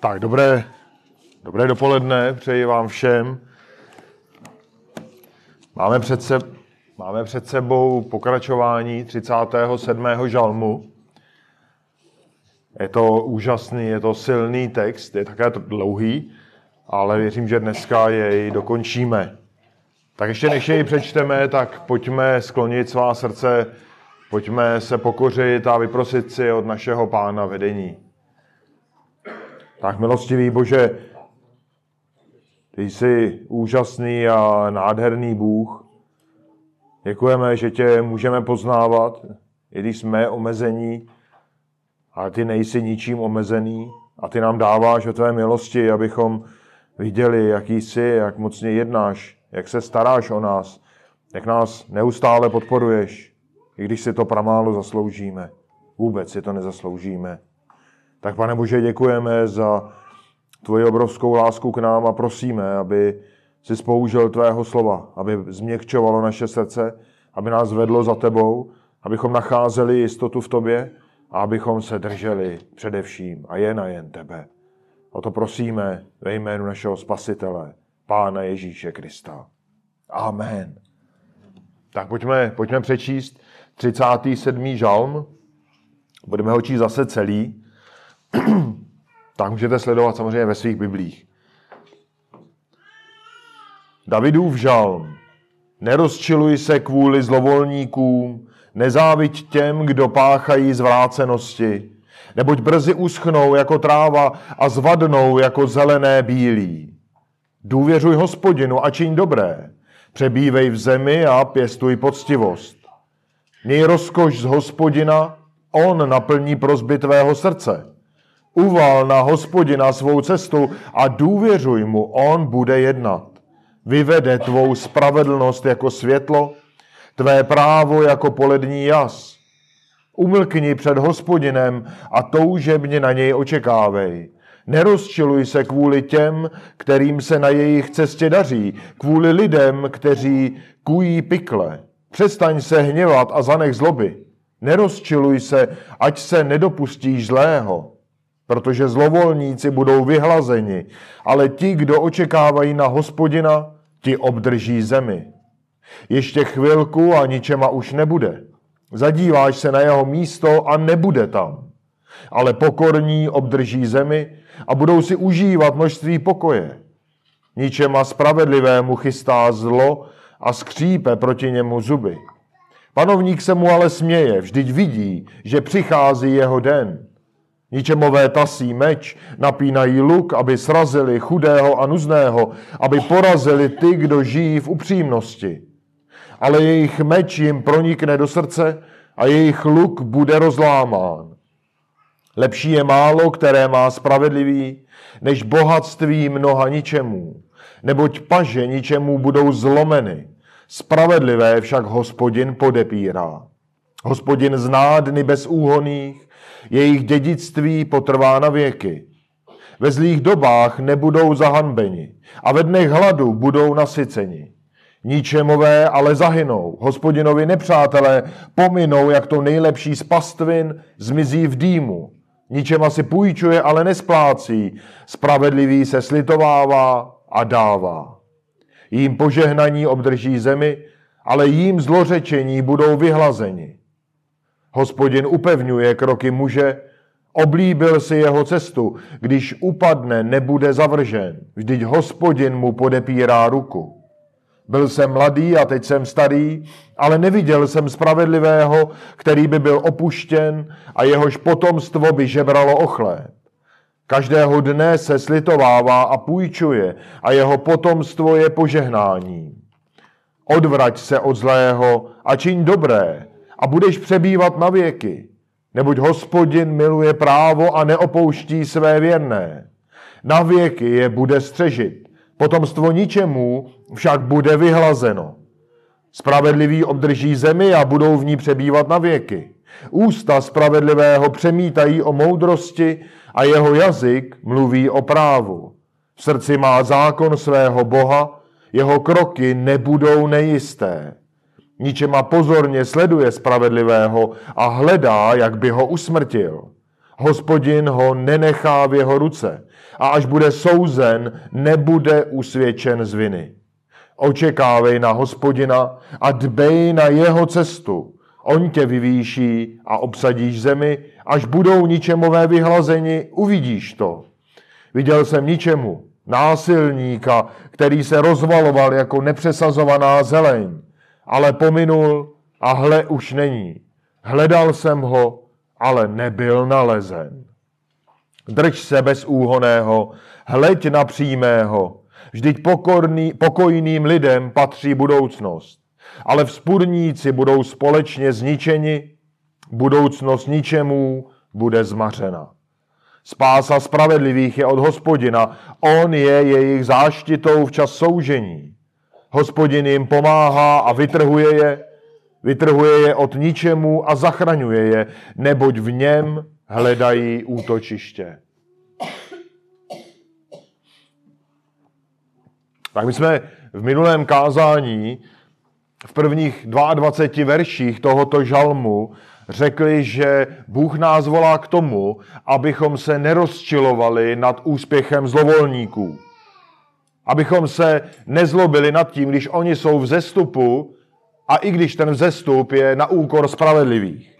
Tak, dobré, dobré dopoledne, přeji vám všem. Máme před, se, máme před sebou pokračování 37. žalmu. Je to úžasný, je to silný text, je také dlouhý, ale věřím, že dneska jej dokončíme. Tak ještě než jej přečteme, tak pojďme sklonit svá srdce, pojďme se pokořit a vyprosit si od našeho pána vedení. Tak milostivý Bože, ty jsi úžasný a nádherný Bůh. Děkujeme, že tě můžeme poznávat, i když jsme omezení, ale ty nejsi ničím omezený a ty nám dáváš o tvé milosti, abychom viděli, jaký jsi, jak mocně jednáš, jak se staráš o nás, jak nás neustále podporuješ, i když si to pramálo zasloužíme. Vůbec si to nezasloužíme. Tak pane Bože, děkujeme za tvoji obrovskou lásku k nám a prosíme, aby si spoužil tvého slova, aby změkčovalo naše srdce, aby nás vedlo za tebou, abychom nacházeli jistotu v tobě a abychom se drželi především a jen a jen tebe. O to prosíme ve jménu našeho Spasitele, Pána Ježíše Krista. Amen. Tak pojďme, pojďme přečíst 37. žalm. Budeme ho číst zase celý tak můžete sledovat samozřejmě ve svých biblích. Davidův žalm. Nerozčiluj se kvůli zlovolníkům, nezáviď těm, kdo páchají zvrácenosti, neboť brzy uschnou jako tráva a zvadnou jako zelené bílí. Důvěřuj hospodinu a čiň dobré, přebývej v zemi a pěstuj poctivost. Měj rozkoš z hospodina, on naplní prozby tvého srdce. Uval na hospodina svou cestu a důvěřuj mu, on bude jednat. Vyvede tvou spravedlnost jako světlo, tvé právo jako polední jas. Umlkni před hospodinem a toužebně na něj očekávej. Nerozčiluj se kvůli těm, kterým se na jejich cestě daří, kvůli lidem, kteří kují pikle. Přestaň se hněvat a zanech zloby. Nerozčiluj se, ať se nedopustíš zlého protože zlovolníci budou vyhlazeni, ale ti, kdo očekávají na hospodina, ti obdrží zemi. Ještě chvilku a ničema už nebude. Zadíváš se na jeho místo a nebude tam. Ale pokorní obdrží zemi a budou si užívat množství pokoje. Ničema spravedlivému chystá zlo a skřípe proti němu zuby. Panovník se mu ale směje, vždyť vidí, že přichází jeho den. Ničemové tasí meč, napínají luk, aby srazili chudého a nuzného, aby porazili ty, kdo žijí v upřímnosti. Ale jejich meč jim pronikne do srdce a jejich luk bude rozlámán. Lepší je málo, které má spravedlivý, než bohatství mnoha ničemů. Neboť paže ničemu budou zlomeny. Spravedlivé však hospodin podepírá. Hospodin zná dny bezúhoných, jejich dědictví potrvá na věky. Ve zlých dobách nebudou zahanbeni a ve dnech hladu budou nasyceni. Ničemové ale zahynou, hospodinovi nepřátelé pominou, jak to nejlepší z pastvin zmizí v dýmu. Ničema si půjčuje, ale nesplácí, spravedlivý se slitovává a dává. Jím požehnaní obdrží zemi, ale jím zlořečení budou vyhlazeni. Hospodin upevňuje kroky muže, oblíbil si jeho cestu, když upadne, nebude zavržen. Vždyť hospodin mu podepírá ruku. Byl jsem mladý a teď jsem starý, ale neviděl jsem spravedlivého, který by byl opuštěn a jehož potomstvo by žebralo o chléb. Každého dne se slitovává a půjčuje a jeho potomstvo je požehnání. Odvrať se od zlého a čiň dobré, a budeš přebývat na věky. Neboť hospodin miluje právo a neopouští své věrné. Na věky je bude střežit. Potomstvo ničemu však bude vyhlazeno. Spravedlivý obdrží zemi a budou v ní přebývat na věky. Ústa spravedlivého přemítají o moudrosti a jeho jazyk mluví o právu. V srdci má zákon svého Boha, jeho kroky nebudou nejisté. Ničema pozorně sleduje spravedlivého a hledá, jak by ho usmrtil. Hospodin ho nenechá v jeho ruce a až bude souzen, nebude usvědčen z viny. Očekávej na hospodina a dbej na jeho cestu. On tě vyvýší a obsadíš zemi, až budou ničemové vyhlazeni, uvidíš to. Viděl jsem ničemu, násilníka, který se rozvaloval jako nepřesazovaná zeleň, ale pominul a hle už není. Hledal jsem ho, ale nebyl nalezen. Drž se bezúhoného, hleď na přímého, vždyť pokorný, pokojným lidem patří budoucnost. Ale vzpůrníci budou společně zničeni, budoucnost ničemu bude zmařena. Spása spravedlivých je od hospodina, on je jejich záštitou v čas soužení. Hospodin jim pomáhá a vytrhuje je, vytrhuje je od ničemu a zachraňuje je, neboť v něm hledají útočiště. Tak my jsme v minulém kázání v prvních 22 verších tohoto žalmu řekli, že Bůh nás volá k tomu, abychom se nerozčilovali nad úspěchem zlovolníků. Abychom se nezlobili nad tím, když oni jsou v zestupu a i když ten vzestup je na úkor spravedlivých.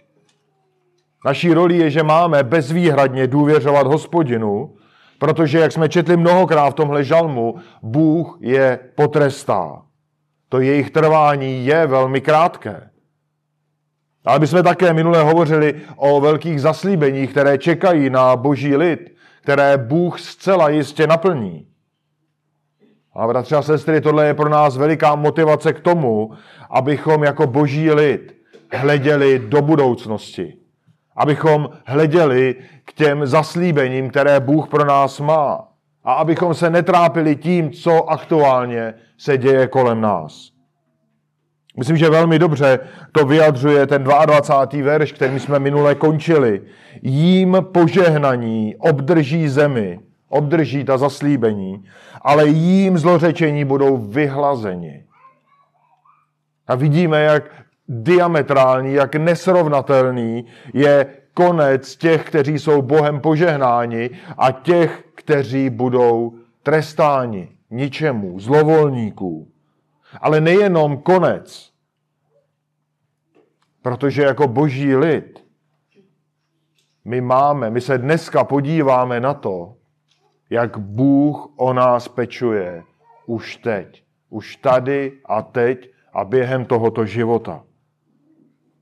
Naší roli je, že máme bezvýhradně důvěřovat hospodinu, protože, jak jsme četli mnohokrát v tomhle žalmu, Bůh je potrestá. To jejich trvání je velmi krátké. Ale my jsme také minule hovořili o velkých zaslíbeních, které čekají na boží lid, které Bůh zcela jistě naplní. A bratři a sestry, tohle je pro nás veliká motivace k tomu, abychom jako boží lid hleděli do budoucnosti. Abychom hleděli k těm zaslíbením, které Bůh pro nás má. A abychom se netrápili tím, co aktuálně se děje kolem nás. Myslím, že velmi dobře to vyjadřuje ten 22. verš, který jsme minule končili. Jím požehnaní obdrží zemi, obdrží ta zaslíbení, ale jím zlořečení budou vyhlazeni. A vidíme, jak diametrální, jak nesrovnatelný je konec těch, kteří jsou Bohem požehnáni a těch, kteří budou trestáni ničemu, zlovolníků. Ale nejenom konec, protože jako boží lid my máme, my se dneska podíváme na to, jak Bůh o nás pečuje už teď, už tady a teď a během tohoto života.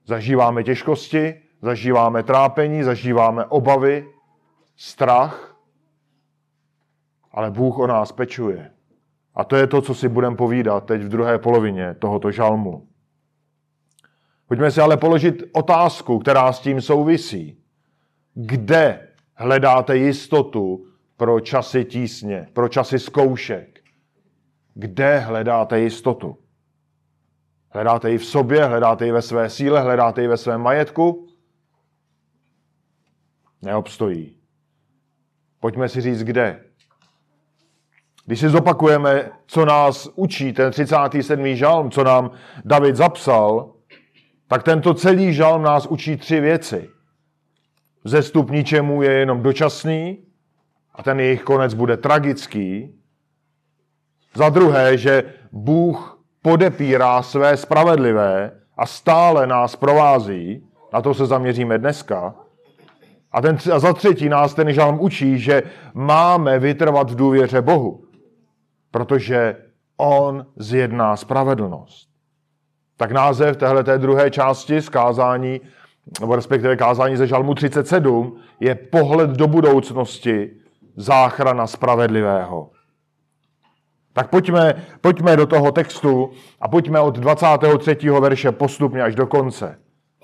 Zažíváme těžkosti, zažíváme trápení, zažíváme obavy, strach, ale Bůh o nás pečuje. A to je to, co si budeme povídat teď v druhé polovině tohoto žalmu. Pojďme si ale položit otázku, která s tím souvisí. Kde hledáte jistotu pro časy tísně, pro časy zkoušek? Kde hledáte jistotu? Hledáte ji v sobě, hledáte ji ve své síle, hledáte ji ve svém majetku? Neobstojí. Pojďme si říct, kde. Když si zopakujeme, co nás učí ten 37. žalm, co nám David zapsal, tak tento celý žalm nás učí tři věci. Zestup ničemu je jenom dočasný a ten jejich konec bude tragický. Za druhé, že Bůh podepírá své spravedlivé a stále nás provází, na to se zaměříme dneska. A, ten, a za třetí nás ten žalm učí, že máme vytrvat v důvěře Bohu protože on zjedná spravedlnost. Tak název téhle té druhé části z kázání, nebo respektive kázání ze Žalmu 37, je pohled do budoucnosti, záchrana spravedlivého. Tak pojďme, pojďme do toho textu a pojďme od 23. verše postupně až do konce.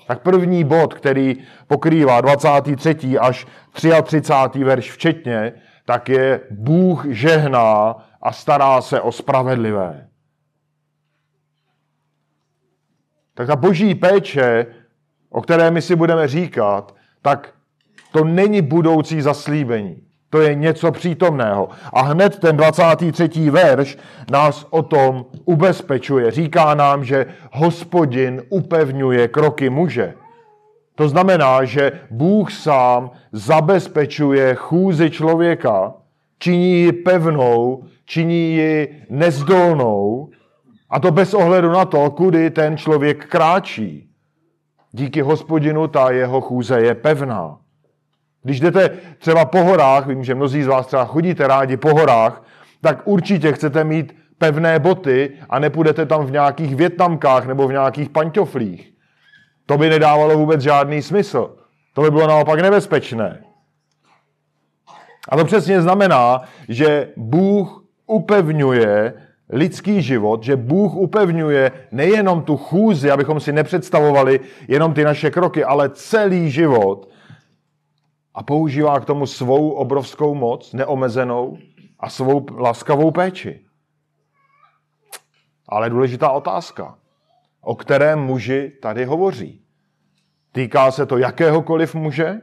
Tak první bod, který pokrývá 23. až 33. verš včetně, tak je Bůh žehná a stará se o spravedlivé. Tak ta boží péče, o které my si budeme říkat, tak to není budoucí zaslíbení. To je něco přítomného. A hned ten 23. verš nás o tom ubezpečuje. Říká nám, že hospodin upevňuje kroky muže. To znamená, že Bůh sám zabezpečuje chůzi člověka, činí ji pevnou, činí ji nezdolnou, a to bez ohledu na to, kudy ten člověk kráčí. Díky hospodinu ta jeho chůze je pevná. Když jdete třeba po horách, vím, že mnozí z vás třeba chodíte rádi po horách, tak určitě chcete mít pevné boty a nepůjdete tam v nějakých větnamkách nebo v nějakých panťoflích. To by nedávalo vůbec žádný smysl. To by bylo naopak nebezpečné. A to přesně znamená, že Bůh upevňuje lidský život, že Bůh upevňuje nejenom tu chůzi, abychom si nepředstavovali jenom ty naše kroky, ale celý život a používá k tomu svou obrovskou moc, neomezenou a svou laskavou péči. Ale důležitá otázka, o kterém muži tady hovoří. Týká se to jakéhokoliv muže?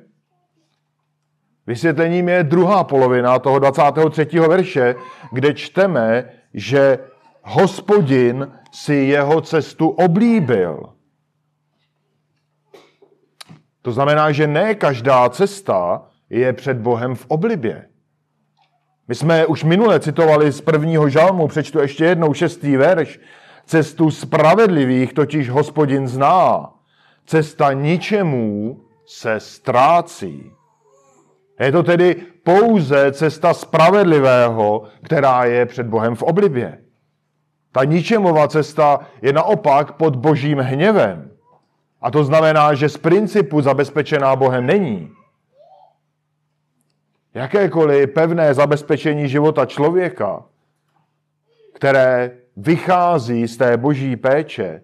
Vysvětlením je druhá polovina toho 23. verše, kde čteme, že hospodin si jeho cestu oblíbil. To znamená, že ne každá cesta je před Bohem v oblibě. My jsme už minule citovali z prvního žalmu, přečtu ještě jednou šestý verš. Cestu spravedlivých totiž hospodin zná. Cesta ničemu se ztrácí. Je to tedy pouze cesta spravedlivého, která je před Bohem v oblibě. Ta ničemová cesta je naopak pod božím hněvem. A to znamená, že z principu zabezpečená Bohem není. Jakékoliv pevné zabezpečení života člověka, které vychází z té boží péče,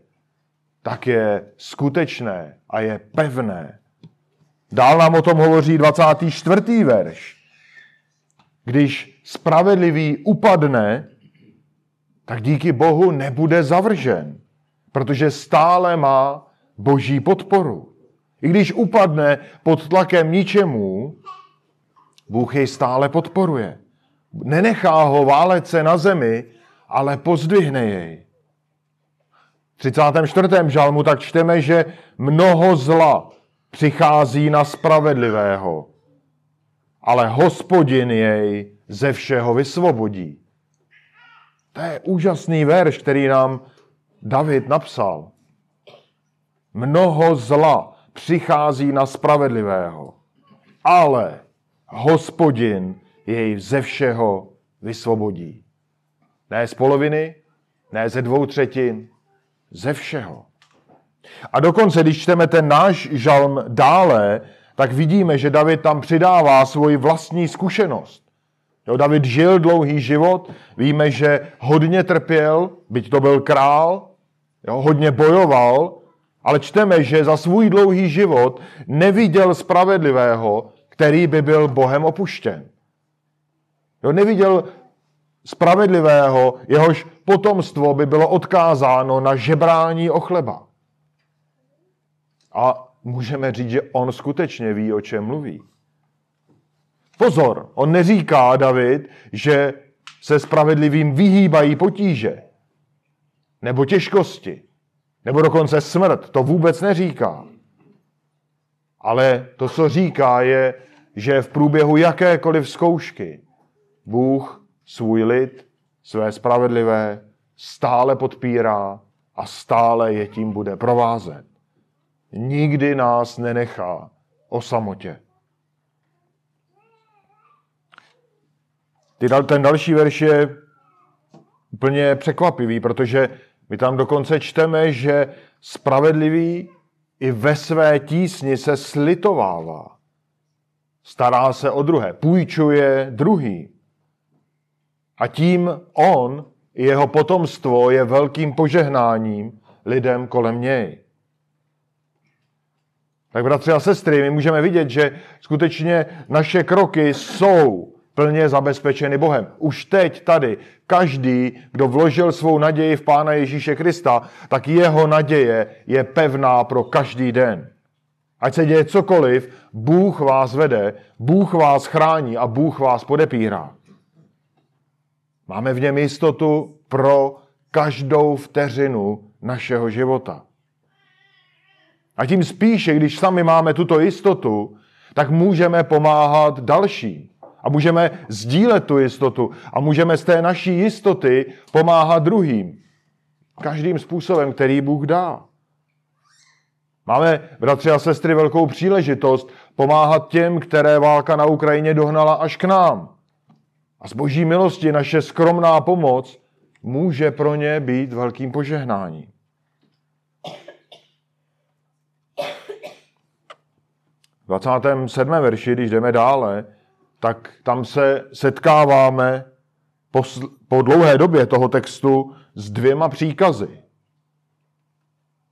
tak je skutečné a je pevné. Dál nám o tom hovoří 24. verš. Když spravedlivý upadne, tak díky Bohu nebude zavržen, protože stále má boží podporu. I když upadne pod tlakem ničemu, Bůh jej stále podporuje. Nenechá ho válet se na zemi, ale pozdvihne jej. V 34. žalmu tak čteme, že mnoho zla přichází na spravedlivého, ale hospodin jej ze všeho vysvobodí. To je úžasný verš, který nám David napsal. Mnoho zla přichází na spravedlivého, ale hospodin jej ze všeho vysvobodí. Ne z poloviny, ne ze dvou třetin, ze všeho. A dokonce, když čteme ten náš žalm dále, tak vidíme, že David tam přidává svoji vlastní zkušenost. Jo, David žil dlouhý život, víme, že hodně trpěl, byť to byl král, jo, hodně bojoval, ale čteme, že za svůj dlouhý život neviděl spravedlivého, který by byl Bohem opuštěn. Jo, neviděl spravedlivého, jehož potomstvo by bylo odkázáno na žebrání o chleba. A můžeme říct, že on skutečně ví, o čem mluví. Pozor, on neříká, David, že se spravedlivým vyhýbají potíže, nebo těžkosti, nebo dokonce smrt. To vůbec neříká. Ale to, co říká, je, že v průběhu jakékoliv zkoušky Bůh svůj lid, své spravedlivé, stále podpírá a stále je tím bude provázet. Nikdy nás nenechá o samotě. Ten další verš je úplně překvapivý, protože my tam dokonce čteme, že spravedlivý i ve své tísni se slitovává. Stará se o druhé, půjčuje druhý. A tím on i jeho potomstvo je velkým požehnáním lidem kolem něj. Tak bratři a sestry, my můžeme vidět, že skutečně naše kroky jsou plně zabezpečeny Bohem. Už teď tady každý, kdo vložil svou naději v Pána Ježíše Krista, tak jeho naděje je pevná pro každý den. Ať se děje cokoliv, Bůh vás vede, Bůh vás chrání a Bůh vás podepírá. Máme v něm jistotu pro každou vteřinu našeho života. A tím spíše, když sami máme tuto jistotu, tak můžeme pomáhat dalším. A můžeme sdílet tu jistotu. A můžeme z té naší jistoty pomáhat druhým. Každým způsobem, který Bůh dá. Máme, bratři a sestry, velkou příležitost pomáhat těm, které válka na Ukrajině dohnala až k nám. A z boží milosti naše skromná pomoc může pro ně být velkým požehnáním. V 27. verši, když jdeme dále, tak tam se setkáváme po, po dlouhé době toho textu s dvěma příkazy.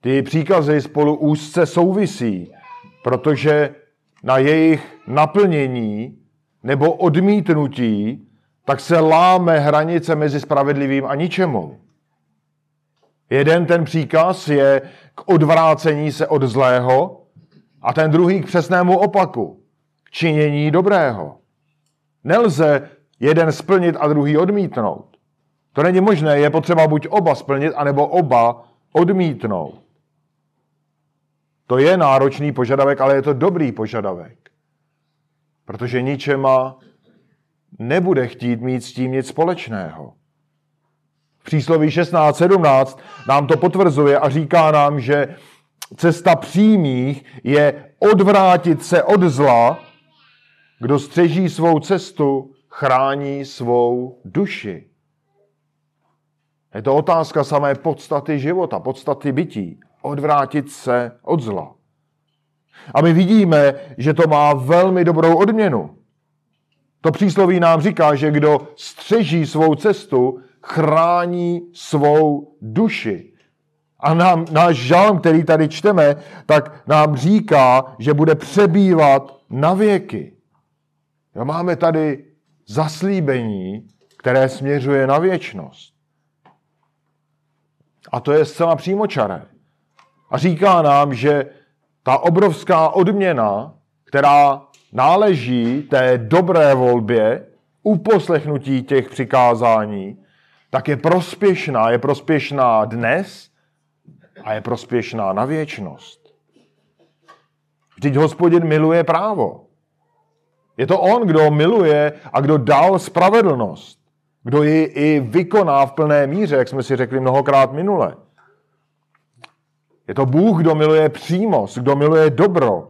Ty příkazy spolu úzce souvisí, protože na jejich naplnění nebo odmítnutí tak se láme hranice mezi spravedlivým a ničemou. Jeden ten příkaz je k odvrácení se od zlého a ten druhý k přesnému opaku, k činění dobrého. Nelze jeden splnit a druhý odmítnout. To není možné, je potřeba buď oba splnit, anebo oba odmítnout. To je náročný požadavek, ale je to dobrý požadavek. Protože ničema nebude chtít mít s tím nic společného. V přísloví 16.17 nám to potvrzuje a říká nám, že cesta přímých je odvrátit se od zla, kdo střeží svou cestu, chrání svou duši. Je to otázka samé podstaty života, podstaty bytí. Odvrátit se od zla. A my vidíme, že to má velmi dobrou odměnu. To přísloví nám říká, že kdo střeží svou cestu, chrání svou duši. A nám, náš žalm, který tady čteme, tak nám říká, že bude přebývat na věky. A máme tady zaslíbení, které směřuje na věčnost. A to je zcela přímočaré. A říká nám, že ta obrovská odměna, která náleží té dobré volbě, uposlechnutí těch přikázání, tak je prospěšná. Je prospěšná dnes a je prospěšná na věčnost. Vždyť hospodin miluje právo. Je to on, kdo miluje a kdo dal spravedlnost. Kdo ji i vykoná v plné míře, jak jsme si řekli mnohokrát minule. Je to Bůh, kdo miluje přímost, kdo miluje dobro,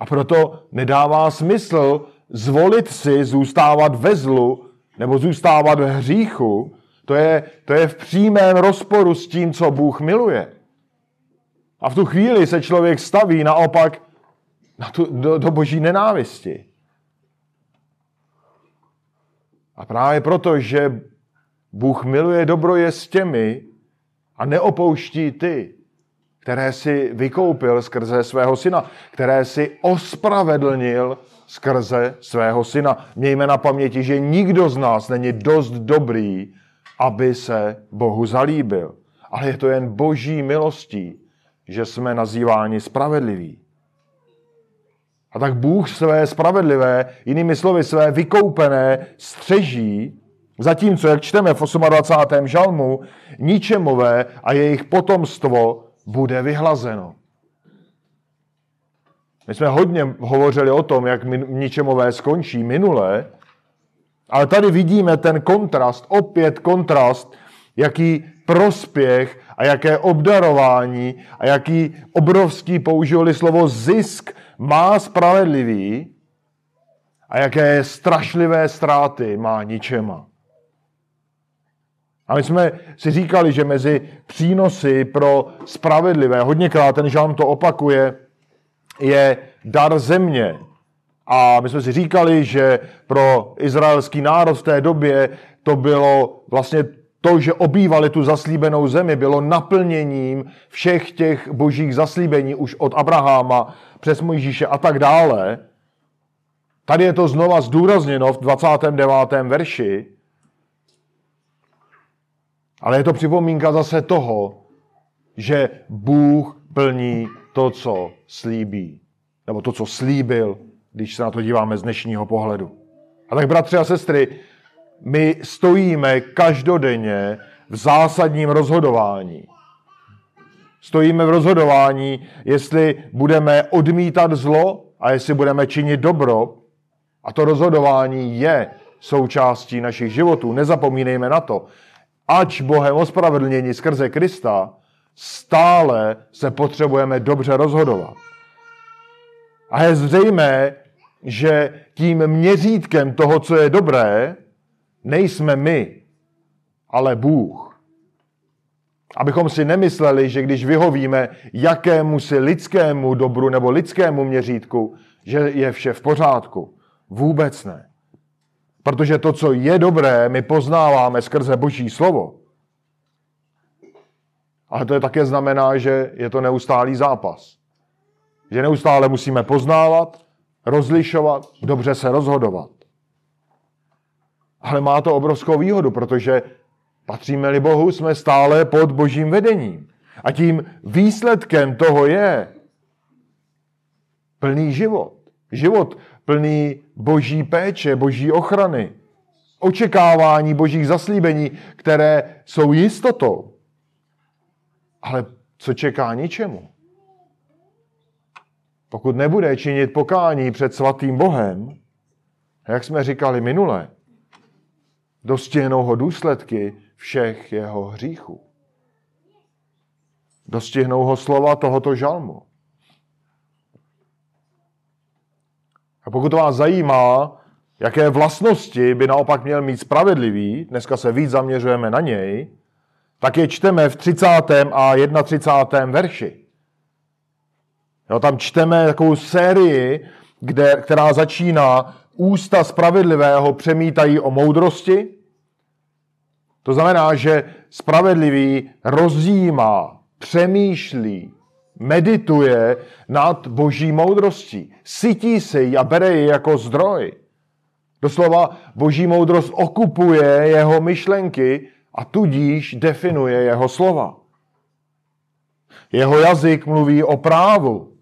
a proto nedává smysl zvolit si zůstávat ve zlu nebo zůstávat v hříchu. To je, to je v přímém rozporu s tím, co Bůh miluje. A v tu chvíli se člověk staví naopak na tu, do, do boží nenávisti. A právě proto, že Bůh miluje dobro je s těmi a neopouští ty, které si vykoupil skrze svého syna, které si ospravedlnil skrze svého syna. Mějme na paměti, že nikdo z nás není dost dobrý, aby se Bohu zalíbil. Ale je to jen boží milostí, že jsme nazýváni spravedliví. A tak Bůh své spravedlivé, jinými slovy své vykoupené, střeží, zatímco, jak čteme v 28. žalmu, ničemové a jejich potomstvo bude vyhlazeno. My jsme hodně hovořili o tom, jak ničemové skončí minule, ale tady vidíme ten kontrast, opět kontrast, jaký prospěch a jaké obdarování a jaký obrovský, použili slovo zisk, má spravedlivý a jaké strašlivé ztráty má ničema. A my jsme si říkali, že mezi přínosy pro spravedlivé, hodněkrát ten žám to opakuje, je dar země. A my jsme si říkali, že pro izraelský národ v té době to bylo vlastně to, že obývali tu zaslíbenou zemi, bylo naplněním všech těch božích zaslíbení už od Abraháma přes Mojžíše a tak dále. Tady je to znova zdůrazněno v 29. verši, ale je to připomínka zase toho, že Bůh plní to, co slíbí. Nebo to, co slíbil, když se na to díváme z dnešního pohledu. A tak, bratři a sestry, my stojíme každodenně v zásadním rozhodování. Stojíme v rozhodování, jestli budeme odmítat zlo a jestli budeme činit dobro. A to rozhodování je součástí našich životů. Nezapomínejme na to. Ač Bohem ospravedlnění skrze Krista, stále se potřebujeme dobře rozhodovat. A je zřejmé, že tím měřítkem toho, co je dobré, nejsme my, ale Bůh. Abychom si nemysleli, že když vyhovíme jakému si lidskému dobru nebo lidskému měřítku, že je vše v pořádku. Vůbec ne. Protože to, co je dobré, my poznáváme skrze Boží slovo. Ale to je také znamená, že je to neustálý zápas. Že neustále musíme poznávat, rozlišovat, dobře se rozhodovat. Ale má to obrovskou výhodu, protože patříme-li Bohu, jsme stále pod božím vedením. A tím výsledkem toho je plný život. Život plný boží péče, boží ochrany, očekávání božích zaslíbení, které jsou jistotou. Ale co čeká ničemu? Pokud nebude činit pokání před svatým Bohem, jak jsme říkali minule, dostihnou ho důsledky všech jeho hříchů. Dostihnou ho slova tohoto žalmu. A pokud vás zajímá, jaké vlastnosti by naopak měl mít spravedlivý, dneska se víc zaměřujeme na něj, tak je čteme v 30. a 31. verši. Jo, tam čteme takovou sérii, kde, která začíná ústa spravedlivého přemítají o moudrosti. To znamená, že spravedlivý rozjímá, přemýšlí, medituje nad boží moudrostí. Sytí se ji a bere ji jako zdroj. Doslova boží moudrost okupuje jeho myšlenky a tudíž definuje jeho slova. Jeho jazyk mluví o právu.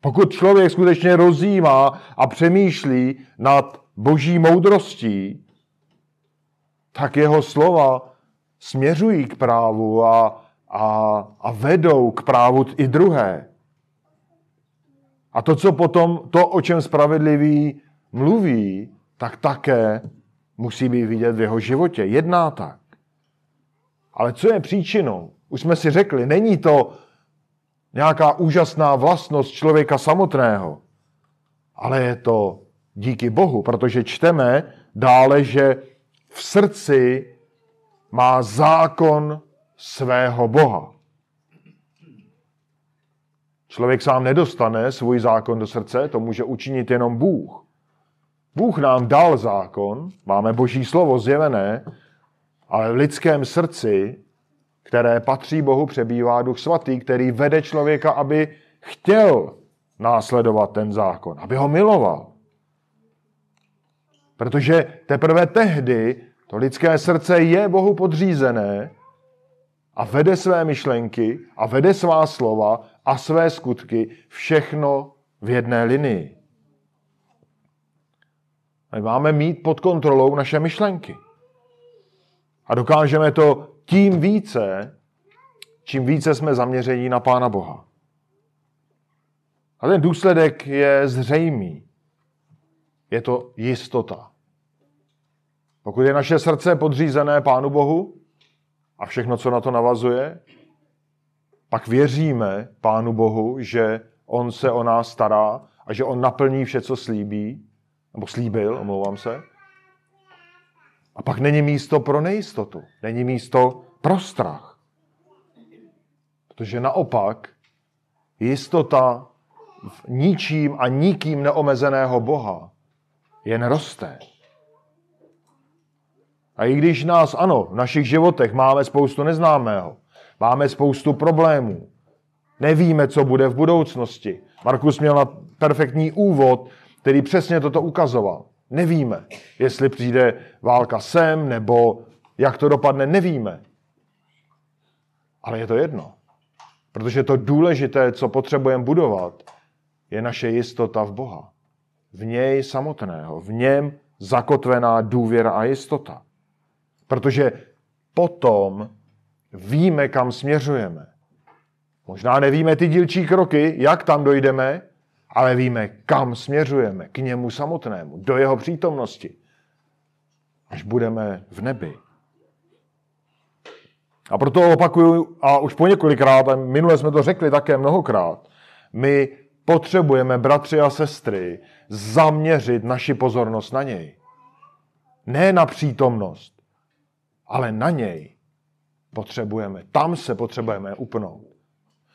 Pokud člověk skutečně rozjímá a přemýšlí nad boží moudrostí, tak jeho slova směřují k právu a, a, a vedou k právu i druhé. A to, co potom, to, o čem spravedlivý mluví, tak také musí být vidět v jeho životě. Jedná tak. Ale co je příčinou? Už jsme si řekli, není to nějaká úžasná vlastnost člověka samotného, ale je to díky Bohu, protože čteme dále, že v srdci má zákon svého Boha. Člověk sám nedostane svůj zákon do srdce, to může učinit jenom Bůh. Bůh nám dal zákon, máme Boží slovo zjevené, ale v lidském srdci, které patří Bohu, přebývá Duch Svatý, který vede člověka, aby chtěl následovat ten zákon, aby ho miloval. Protože teprve tehdy to lidské srdce je Bohu podřízené a vede své myšlenky a vede svá slova a své skutky všechno v jedné linii. My máme mít pod kontrolou naše myšlenky. A dokážeme to tím více, čím více jsme zaměření na Pána Boha. A ten důsledek je zřejmý. Je to jistota. Pokud je naše srdce podřízené Pánu Bohu a všechno, co na to navazuje, pak věříme Pánu Bohu, že On se o nás stará a že On naplní vše, co slíbí, nebo slíbil, omlouvám se. A pak není místo pro nejistotu, není místo pro strach. Protože naopak jistota v ničím a nikým neomezeného Boha jen roste. A i když nás, ano, v našich životech máme spoustu neznámého, máme spoustu problémů, nevíme, co bude v budoucnosti. Markus měl na perfektní úvod, který přesně toto ukazoval. Nevíme, jestli přijde válka sem, nebo jak to dopadne, nevíme. Ale je to jedno. Protože to důležité, co potřebujeme budovat, je naše jistota v Boha. V něj samotného, v něm zakotvená důvěra a jistota. Protože potom víme, kam směřujeme. Možná nevíme ty dílčí kroky, jak tam dojdeme, ale víme, kam směřujeme, k němu samotnému, do jeho přítomnosti, až budeme v nebi. A proto opakuju, a už po několikrát, a minule jsme to řekli také mnohokrát, my potřebujeme, bratři a sestry, zaměřit naši pozornost na něj. Ne na přítomnost, ale na něj potřebujeme. Tam se potřebujeme upnout.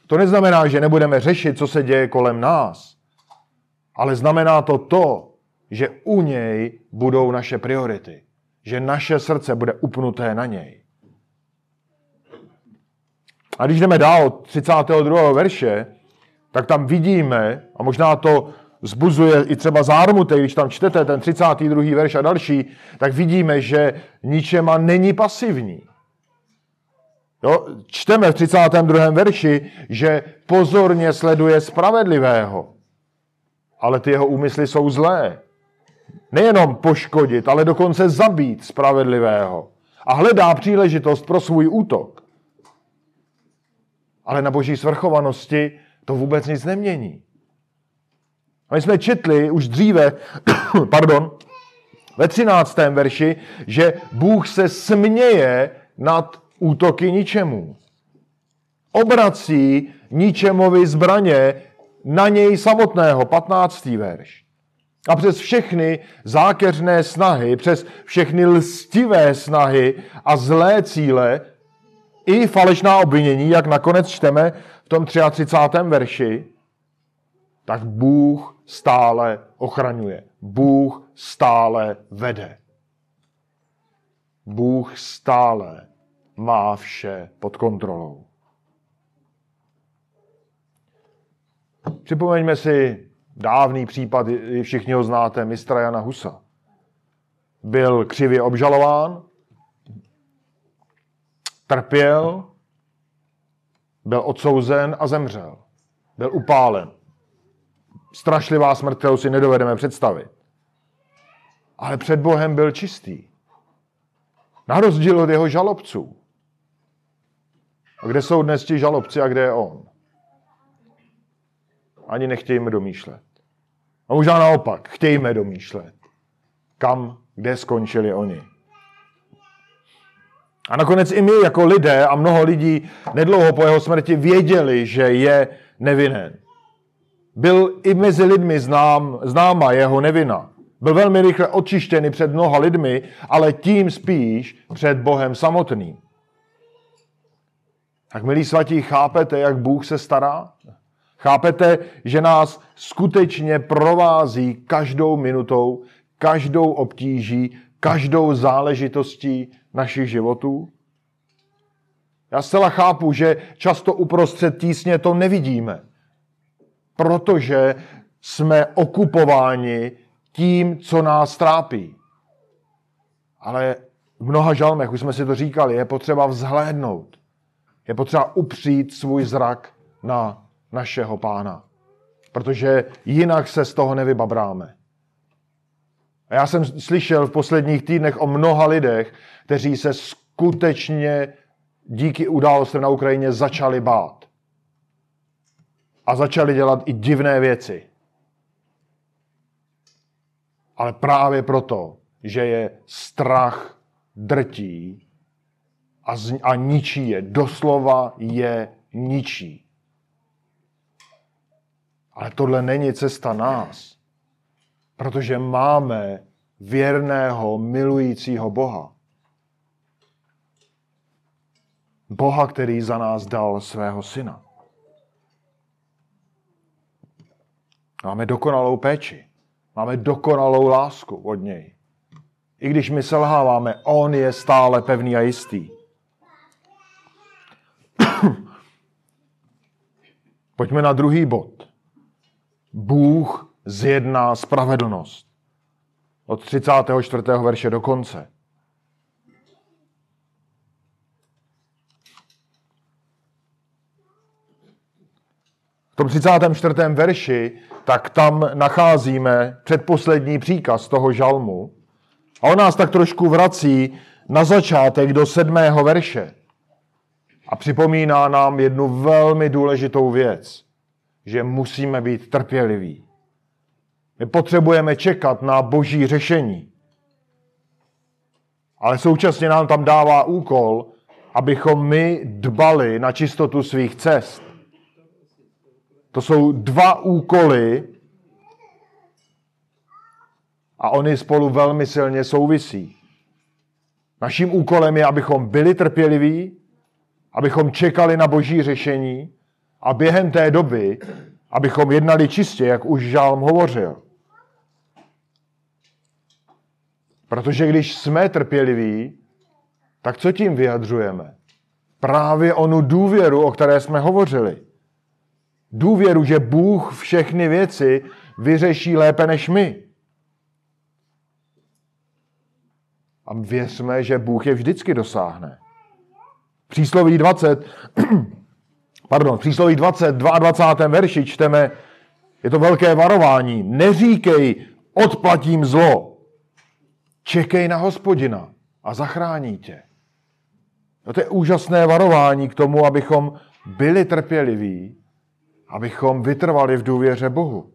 To neznamená, že nebudeme řešit, co se děje kolem nás, ale znamená to to, že u něj budou naše priority. Že naše srdce bude upnuté na něj. A když jdeme dál od 32. verše, tak tam vidíme, a možná to zbuzuje i třeba zármutek, když tam čtete ten 32. verš a další, tak vidíme, že ničema není pasivní. Jo? Čteme v 32. verši, že pozorně sleduje spravedlivého, ale ty jeho úmysly jsou zlé. Nejenom poškodit, ale dokonce zabít spravedlivého. A hledá příležitost pro svůj útok. Ale na boží svrchovanosti to vůbec nic nemění. A my jsme četli už dříve, pardon, ve 13. verši, že Bůh se směje nad útoky ničemu. Obrací ničemovi zbraně na něj samotného, 15. verš. A přes všechny zákeřné snahy, přes všechny lstivé snahy a zlé cíle, i falešná obvinění, jak nakonec čteme v tom 33. verši, tak Bůh stále ochraňuje. Bůh stále vede. Bůh stále má vše pod kontrolou. Připomeňme si dávný případ, všichni ho znáte, mistra Jana Husa. Byl křivě obžalován, trpěl, byl odsouzen a zemřel. Byl upálen. Strašlivá smrt, kterou si nedovedeme představit. Ale před Bohem byl čistý. Na rozdíl od jeho žalobců. A kde jsou dnes ti žalobci a kde je on? Ani nechtějme domýšlet. A možná naopak, chtějme domýšlet. Kam, kde skončili oni. A nakonec i my jako lidé a mnoho lidí nedlouho po jeho smrti věděli, že je nevinen. Byl i mezi lidmi znám, známa jeho nevina. Byl velmi rychle očištěný před mnoha lidmi, ale tím spíš před Bohem samotným. Tak milí svatí, chápete, jak Bůh se stará? Chápete, že nás skutečně provází každou minutou, každou obtíží, každou záležitostí našich životů? Já zcela chápu, že často uprostřed tísně to nevidíme, protože jsme okupováni tím, co nás trápí. Ale v mnoha žalmech, už jsme si to říkali, je potřeba vzhlédnout. Je potřeba upřít svůj zrak na našeho pána. Protože jinak se z toho nevybabráme. A já jsem slyšel v posledních týdnech o mnoha lidech, kteří se skutečně díky událostem na Ukrajině začali bát. A začali dělat i divné věci. Ale právě proto, že je strach drtí a, z, a ničí je. Doslova je ničí. Ale tohle není cesta nás. Protože máme věrného, milujícího Boha. Boha, který za nás dal svého syna. Máme dokonalou péči. Máme dokonalou lásku od něj. I když my selháváme, on je stále pevný a jistý. Pojďme na druhý bod. Bůh zjedná spravedlnost. Od 34. verše do konce. V tom 34. verši, tak tam nacházíme předposlední příkaz toho žalmu. A on nás tak trošku vrací na začátek do sedmého verše. A připomíná nám jednu velmi důležitou věc, že musíme být trpěliví. My potřebujeme čekat na boží řešení. Ale současně nám tam dává úkol, abychom my dbali na čistotu svých cest. To jsou dva úkoly a oni spolu velmi silně souvisí. Naším úkolem je, abychom byli trpěliví, abychom čekali na boží řešení a během té doby, abychom jednali čistě, jak už Žálm hovořil. Protože když jsme trpěliví, tak co tím vyjadřujeme? Právě onu důvěru, o které jsme hovořili. Důvěru, že Bůh všechny věci vyřeší lépe než my. A věřme, že Bůh je vždycky dosáhne. Přísloví 20, pardon, přísloví 20, 22. verši čteme, je to velké varování. Neříkej, odplatím zlo. Čekej na hospodina a zachrání tě. No to je úžasné varování k tomu, abychom byli trpěliví, abychom vytrvali v důvěře Bohu.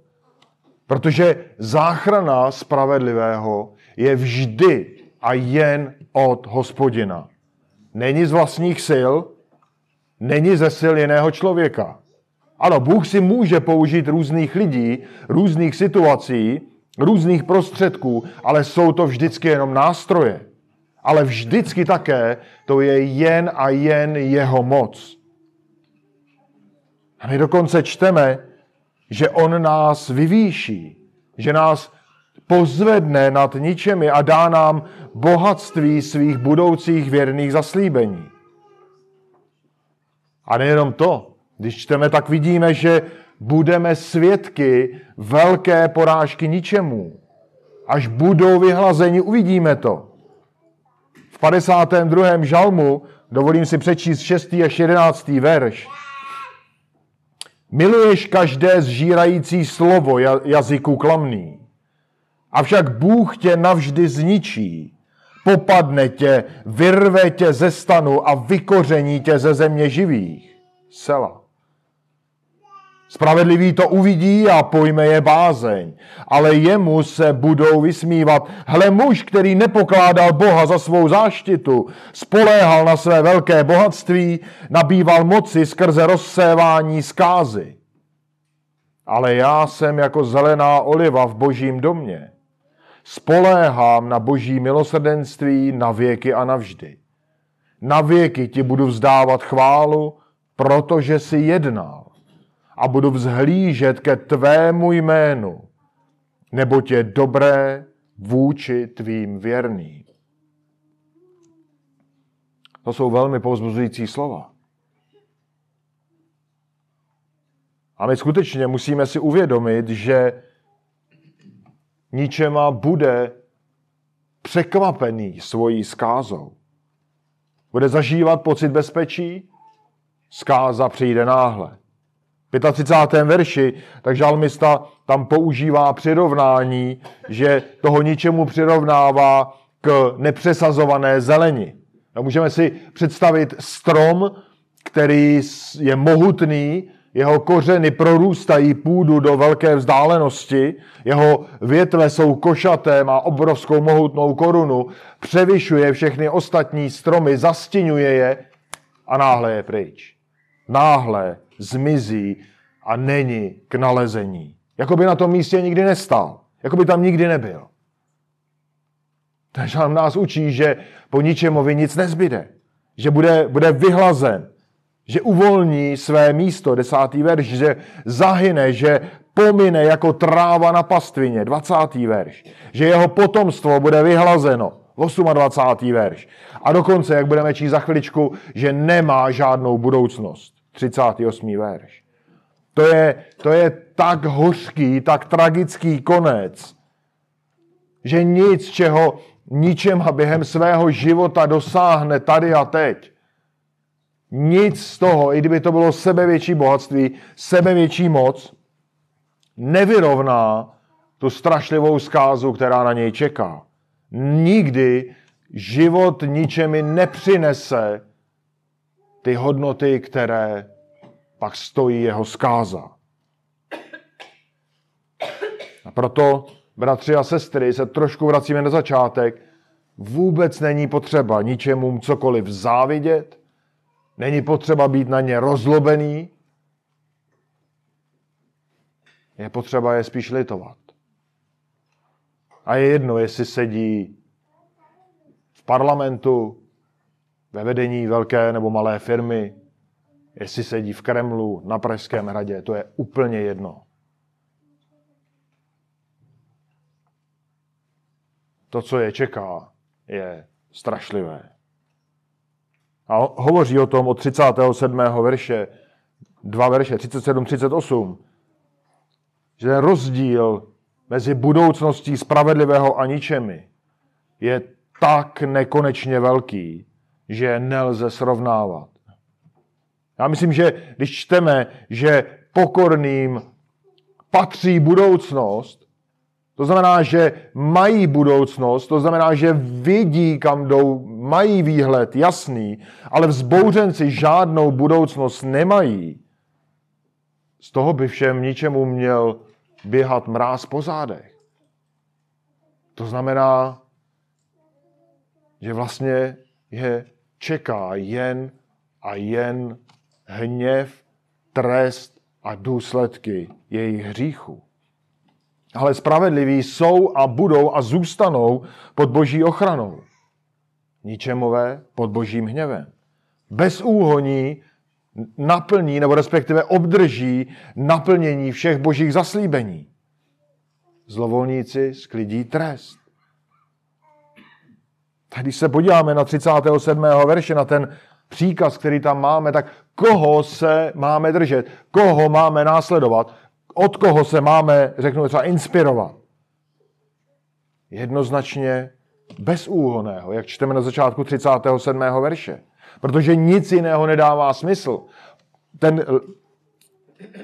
Protože záchrana spravedlivého je vždy a jen od hospodina. Není z vlastních sil, není ze sil jiného člověka. Ano, Bůh si může použít různých lidí, různých situací, různých prostředků, ale jsou to vždycky jenom nástroje. Ale vždycky také to je jen a jen jeho moc. A my dokonce čteme, že on nás vyvýší, že nás pozvedne nad ničemi a dá nám bohatství svých budoucích věrných zaslíbení. A nejenom to, když čteme, tak vidíme, že budeme svědky velké porážky ničemu. Až budou vyhlazeni, uvidíme to. V 52. žalmu, dovolím si přečíst 6. až 11. verš. Miluješ každé zžírající slovo jazyku klamný. Avšak Bůh tě navždy zničí. Popadne tě, vyrve tě ze stanu a vykoření tě ze země živých. Sela. Spravedlivý to uvidí a pojme je bázeň, ale jemu se budou vysmívat. Hle muž, který nepokládal Boha za svou záštitu, spoléhal na své velké bohatství, nabýval moci skrze rozsévání zkázy. Ale já jsem jako zelená oliva v božím domě. Spoléhám na boží milosrdenství na věky a navždy. Na věky ti budu vzdávat chválu, protože jsi jednal a budu vzhlížet ke tvému jménu, nebo tě dobré vůči tvým věrným. To jsou velmi povzbuzující slova. A my skutečně musíme si uvědomit, že ničema bude překvapený svojí skázou. Bude zažívat pocit bezpečí, skáza přijde náhle. 35. verši, tak žalmista tam používá přirovnání, že toho ničemu přirovnává k nepřesazované zeleni. A můžeme si představit strom, který je mohutný, jeho kořeny prorůstají půdu do velké vzdálenosti, jeho větve jsou košaté, má obrovskou mohutnou korunu, převyšuje všechny ostatní stromy, zastěňuje je a náhle je pryč. Náhle zmizí a není k nalezení. Jako by na tom místě nikdy nestál. Jako by tam nikdy nebyl. Takže nás učí, že po ničemovi nic nezbyde. Že bude, bude vyhlazen. Že uvolní své místo, desátý verš, že zahyne, že pomine jako tráva na pastvině, 20. verš. Že jeho potomstvo bude vyhlazeno, 28. verš. A dokonce, jak budeme číst za chviličku, že nemá žádnou budoucnost. 38. verš. To je, to je tak hořký, tak tragický konec, že nic, čeho ničem a během svého života dosáhne tady a teď, nic z toho, i kdyby to bylo sebevětší bohatství, sebevětší moc, nevyrovná tu strašlivou zkázu, která na něj čeká. Nikdy život ničemi nepřinese ty hodnoty, které pak stojí jeho zkáza. A proto, bratři a sestry, se trošku vracíme na začátek. Vůbec není potřeba ničemu cokoliv závidět, není potřeba být na ně rozlobený, je potřeba je spíš litovat. A je jedno, jestli sedí v parlamentu, ve vedení velké nebo malé firmy, jestli sedí v Kremlu, na Pražském hradě, to je úplně jedno. To, co je čeká, je strašlivé. A hovoří o tom od 37. verše, dva verše, 37-38, že ten rozdíl mezi budoucností spravedlivého a ničemi je tak nekonečně velký, že nelze srovnávat. Já myslím, že když čteme, že pokorným patří budoucnost, to znamená, že mají budoucnost, to znamená, že vidí, kam jdou, mají výhled jasný, ale vzbouřenci žádnou budoucnost nemají. Z toho by všem ničemu měl běhat mráz po zádech. To znamená, že vlastně je čeká jen a jen hněv, trest a důsledky jejich hříchu. Ale spravedliví jsou a budou a zůstanou pod boží ochranou. Ničemové pod božím hněvem. Bez úhoní naplní nebo respektive obdrží naplnění všech božích zaslíbení. Zlovolníci sklidí trest. Tak když se podíváme na 37. verše, na ten příkaz, který tam máme, tak koho se máme držet, koho máme následovat, od koho se máme, řeknu třeba, inspirovat. Jednoznačně bezúhoného, jak čteme na začátku 37. verše. Protože nic jiného nedává smysl. Ten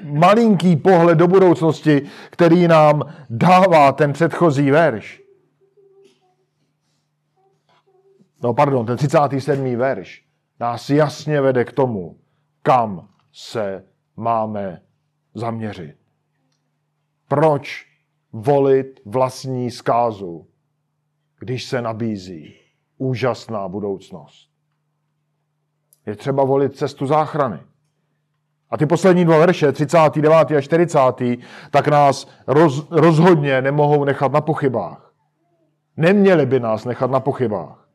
malinký pohled do budoucnosti, který nám dává ten předchozí verš. No pardon, ten 37. verš nás jasně vede k tomu, kam se máme zaměřit. Proč volit vlastní zkázu, když se nabízí úžasná budoucnost? Je třeba volit cestu záchrany. A ty poslední dva verše, 39. a 40., tak nás roz, rozhodně nemohou nechat na pochybách. Neměli by nás nechat na pochybách.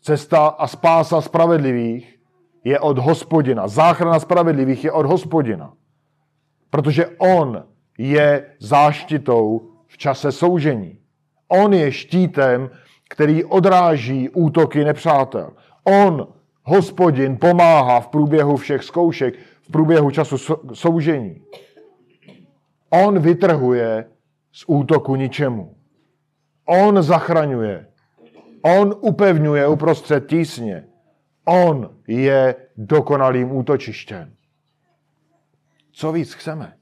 Cesta a spása spravedlivých je od hospodina. Záchrana spravedlivých je od hospodina. Protože on je záštitou v čase soužení. On je štítem, který odráží útoky nepřátel. On, hospodin, pomáhá v průběhu všech zkoušek, v průběhu času soužení. On vytrhuje z útoku ničemu. On zachraňuje. On upevňuje uprostřed tísně. On je dokonalým útočištěm. Co víc chceme?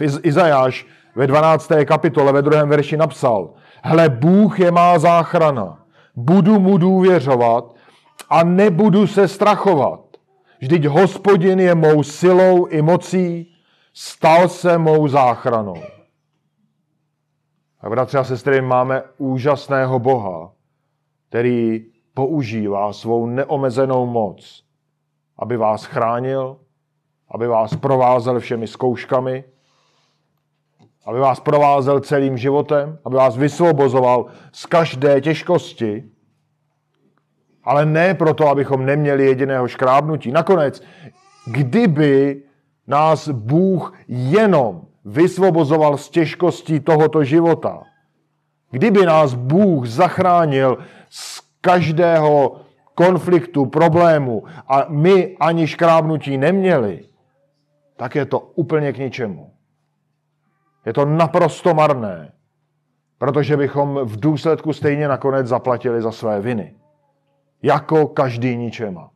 Izajáš ve 12. kapitole ve druhém verši napsal, hle, Bůh je má záchrana, budu mu důvěřovat a nebudu se strachovat. Vždyť hospodin je mou silou i mocí, stal se mou záchranou. A bratři a sestry, máme úžasného Boha, který používá svou neomezenou moc, aby vás chránil, aby vás provázel všemi zkouškami, aby vás provázel celým životem, aby vás vysvobozoval z každé těžkosti, ale ne proto, abychom neměli jediného škrábnutí. Nakonec, kdyby nás Bůh jenom vysvobozoval z těžkostí tohoto života, kdyby nás Bůh zachránil z každého konfliktu, problému a my ani škrábnutí neměli, tak je to úplně k ničemu. Je to naprosto marné, protože bychom v důsledku stejně nakonec zaplatili za své viny. Jako každý ničema.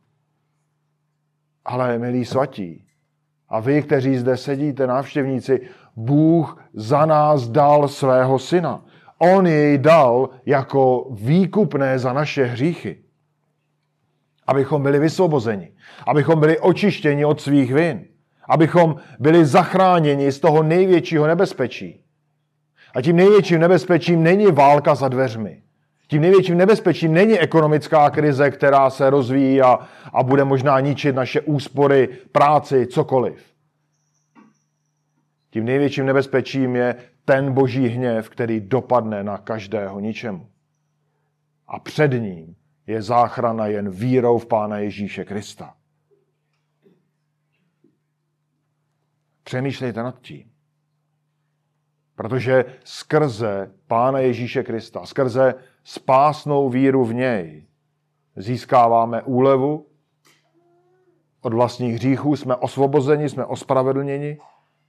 Ale, milí svatí, a vy, kteří zde sedíte, návštěvníci, Bůh za nás dal svého syna. On jej dal jako výkupné za naše hříchy. Abychom byli vysvobozeni. Abychom byli očištěni od svých vin. Abychom byli zachráněni z toho největšího nebezpečí. A tím největším nebezpečím není válka za dveřmi. Tím největším nebezpečím není ekonomická krize, která se rozvíjí a, a bude možná ničit naše úspory, práci, cokoliv. Tím největším nebezpečím je ten boží hněv, který dopadne na každého ničemu. A před ním je záchrana jen vírou v Pána Ježíše Krista. Přemýšlejte nad tím. Protože skrze Pána Ježíše Krista, skrze spásnou víru v něj, získáváme úlevu od vlastních hříchů, jsme osvobozeni, jsme ospravedlněni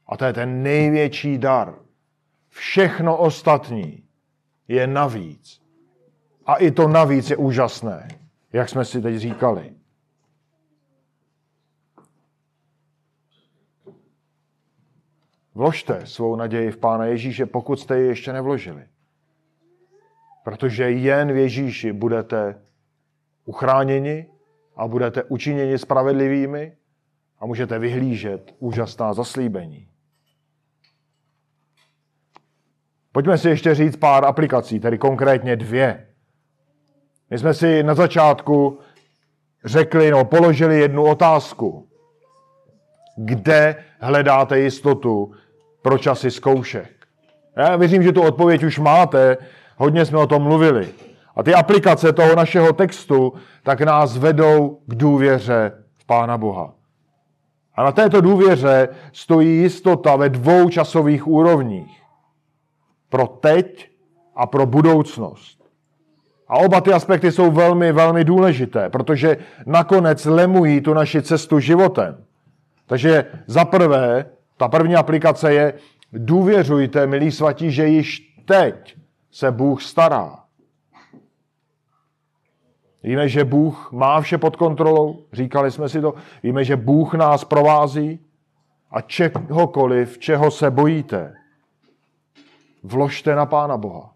a to je ten největší dar. Všechno ostatní je navíc. A i to navíc je úžasné, jak jsme si teď říkali. Vložte svou naději v Pána Ježíše, pokud jste ji ještě nevložili. Protože jen v Ježíši budete uchráněni a budete učiněni spravedlivými a můžete vyhlížet úžasná zaslíbení. Pojďme si ještě říct pár aplikací, tedy konkrétně dvě. My jsme si na začátku řekli, no, položili jednu otázku. Kde hledáte jistotu pro časy zkoušek? Já věřím, že tu odpověď už máte, hodně jsme o tom mluvili. A ty aplikace toho našeho textu tak nás vedou k důvěře v Pána Boha. A na této důvěře stojí jistota ve dvou časových úrovních pro teď a pro budoucnost. A oba ty aspekty jsou velmi, velmi důležité, protože nakonec lemují tu naši cestu životem. Takže za prvé, ta první aplikace je důvěřujte, milí svatí, že již teď se Bůh stará. Víme, že Bůh má vše pod kontrolou, říkali jsme si to. Víme, že Bůh nás provází a čehokoliv, čeho se bojíte, vložte na Pána Boha.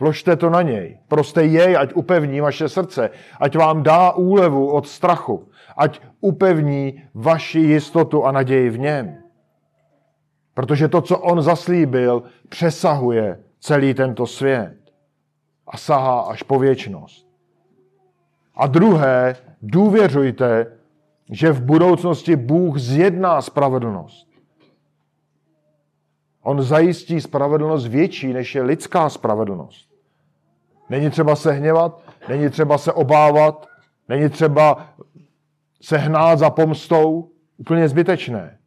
Vložte to na něj. Proste jej, ať upevní vaše srdce. Ať vám dá úlevu od strachu. Ať upevní vaši jistotu a naději v něm. Protože to, co on zaslíbil, přesahuje celý tento svět a sahá až po věčnost. A druhé, důvěřujte, že v budoucnosti Bůh zjedná spravedlnost. On zajistí spravedlnost větší, než je lidská spravedlnost. Není třeba se hněvat, není třeba se obávat, není třeba se hnát za pomstou, úplně zbytečné.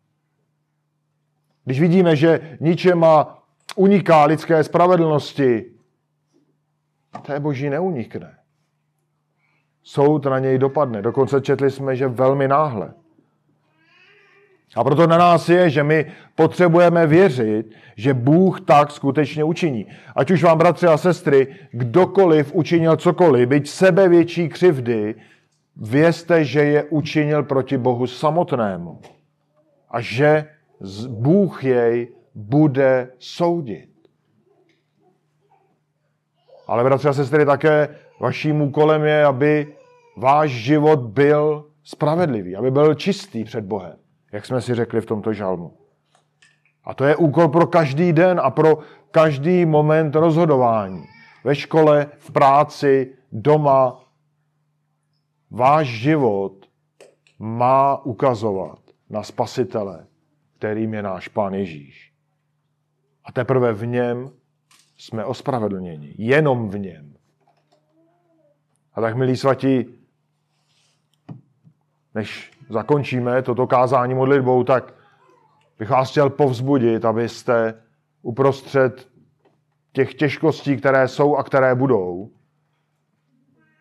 Když vidíme, že ničema uniká lidské spravedlnosti, té boží neunikne. Soud na něj dopadne. Dokonce četli jsme, že velmi náhle. A proto na nás je, že my potřebujeme věřit, že Bůh tak skutečně učiní. Ať už vám, bratři a sestry, kdokoliv učinil cokoliv, byť sebe větší křivdy, vězte, že je učinil proti Bohu samotnému. A že Bůh jej bude soudit. Ale, bratři a sestry, také vaším úkolem je, aby váš život byl spravedlivý, aby byl čistý před Bohem jak jsme si řekli v tomto žalmu. A to je úkol pro každý den a pro každý moment rozhodování. Ve škole, v práci, doma. Váš život má ukazovat na spasitele, kterým je náš Pán Ježíš. A teprve v něm jsme ospravedlněni. Jenom v něm. A tak, milí svatí, než zakončíme toto kázání modlitbou, tak bych vás chtěl povzbudit, abyste uprostřed těch těžkostí, které jsou a které budou,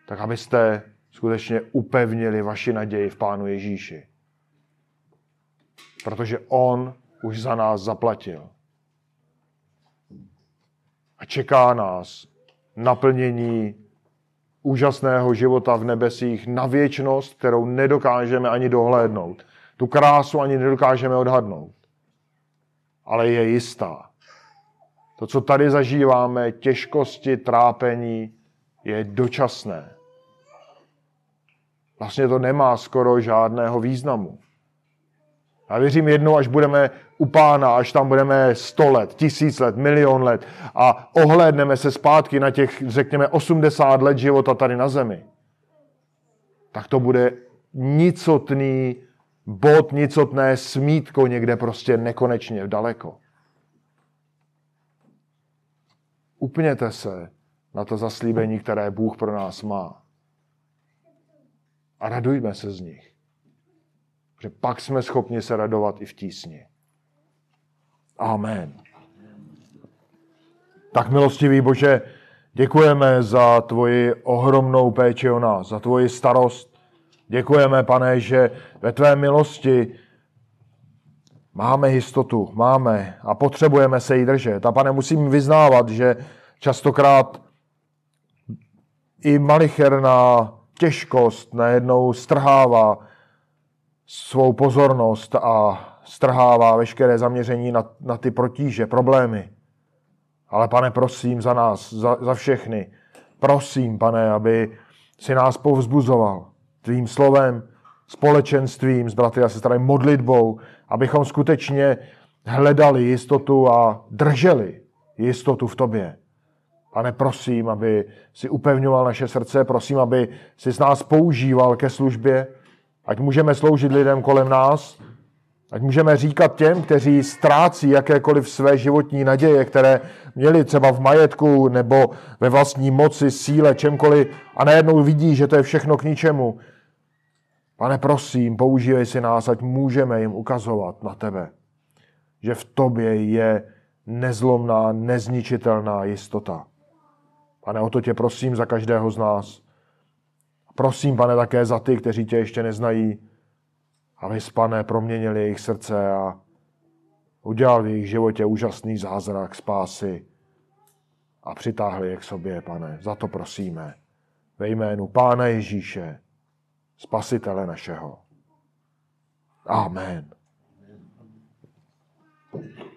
tak abyste skutečně upevnili vaši naději v Pánu Ježíši. Protože On už za nás zaplatil. A čeká nás naplnění úžasného života v nebesích na věčnost, kterou nedokážeme ani dohlédnout. Tu krásu ani nedokážeme odhadnout. Ale je jistá. To, co tady zažíváme, těžkosti, trápení, je dočasné. vlastně to nemá skoro žádného významu. Já věřím jednou, až budeme u pána, až tam budeme 100 let, tisíc let, milion let a ohlédneme se zpátky na těch, řekněme, 80 let života tady na zemi, tak to bude nicotný bod, nicotné smítko někde prostě nekonečně daleko. Upněte se na to zaslíbení, které Bůh pro nás má. A radujme se z nich. Že pak jsme schopni se radovat i v tísni. Amen. Tak milostivý Bože, děkujeme za tvoji ohromnou péči o nás, za tvoji starost. Děkujeme, pane, že ve tvé milosti máme jistotu, máme a potřebujeme se jí držet. A pane, musím vyznávat, že častokrát i malicherná těžkost najednou strhává svou pozornost a strhává veškeré zaměření na, na ty protíže, problémy. Ale pane, prosím za nás, za, za všechny. Prosím, pane, aby si nás povzbuzoval tvým slovem, společenstvím s bratry a sestrami, modlitbou, abychom skutečně hledali jistotu a drželi jistotu v tobě. Pane, prosím, aby si upevňoval naše srdce, prosím, aby si z nás používal ke službě, ať můžeme sloužit lidem kolem nás, ať můžeme říkat těm, kteří ztrácí jakékoliv své životní naděje, které měli třeba v majetku nebo ve vlastní moci, síle, čemkoliv a najednou vidí, že to je všechno k ničemu. Pane, prosím, používej si nás, ať můžeme jim ukazovat na tebe, že v tobě je nezlomná, nezničitelná jistota. Pane, o to tě prosím za každého z nás. Prosím, pane, také za ty, kteří tě ještě neznají, aby pane proměnil jejich srdce a udělal v jejich životě úžasný zázrak spásy a přitáhli je k sobě, pane. Za to prosíme. Ve jménu Pána Ježíše, Spasitele našeho. Amen. Amen.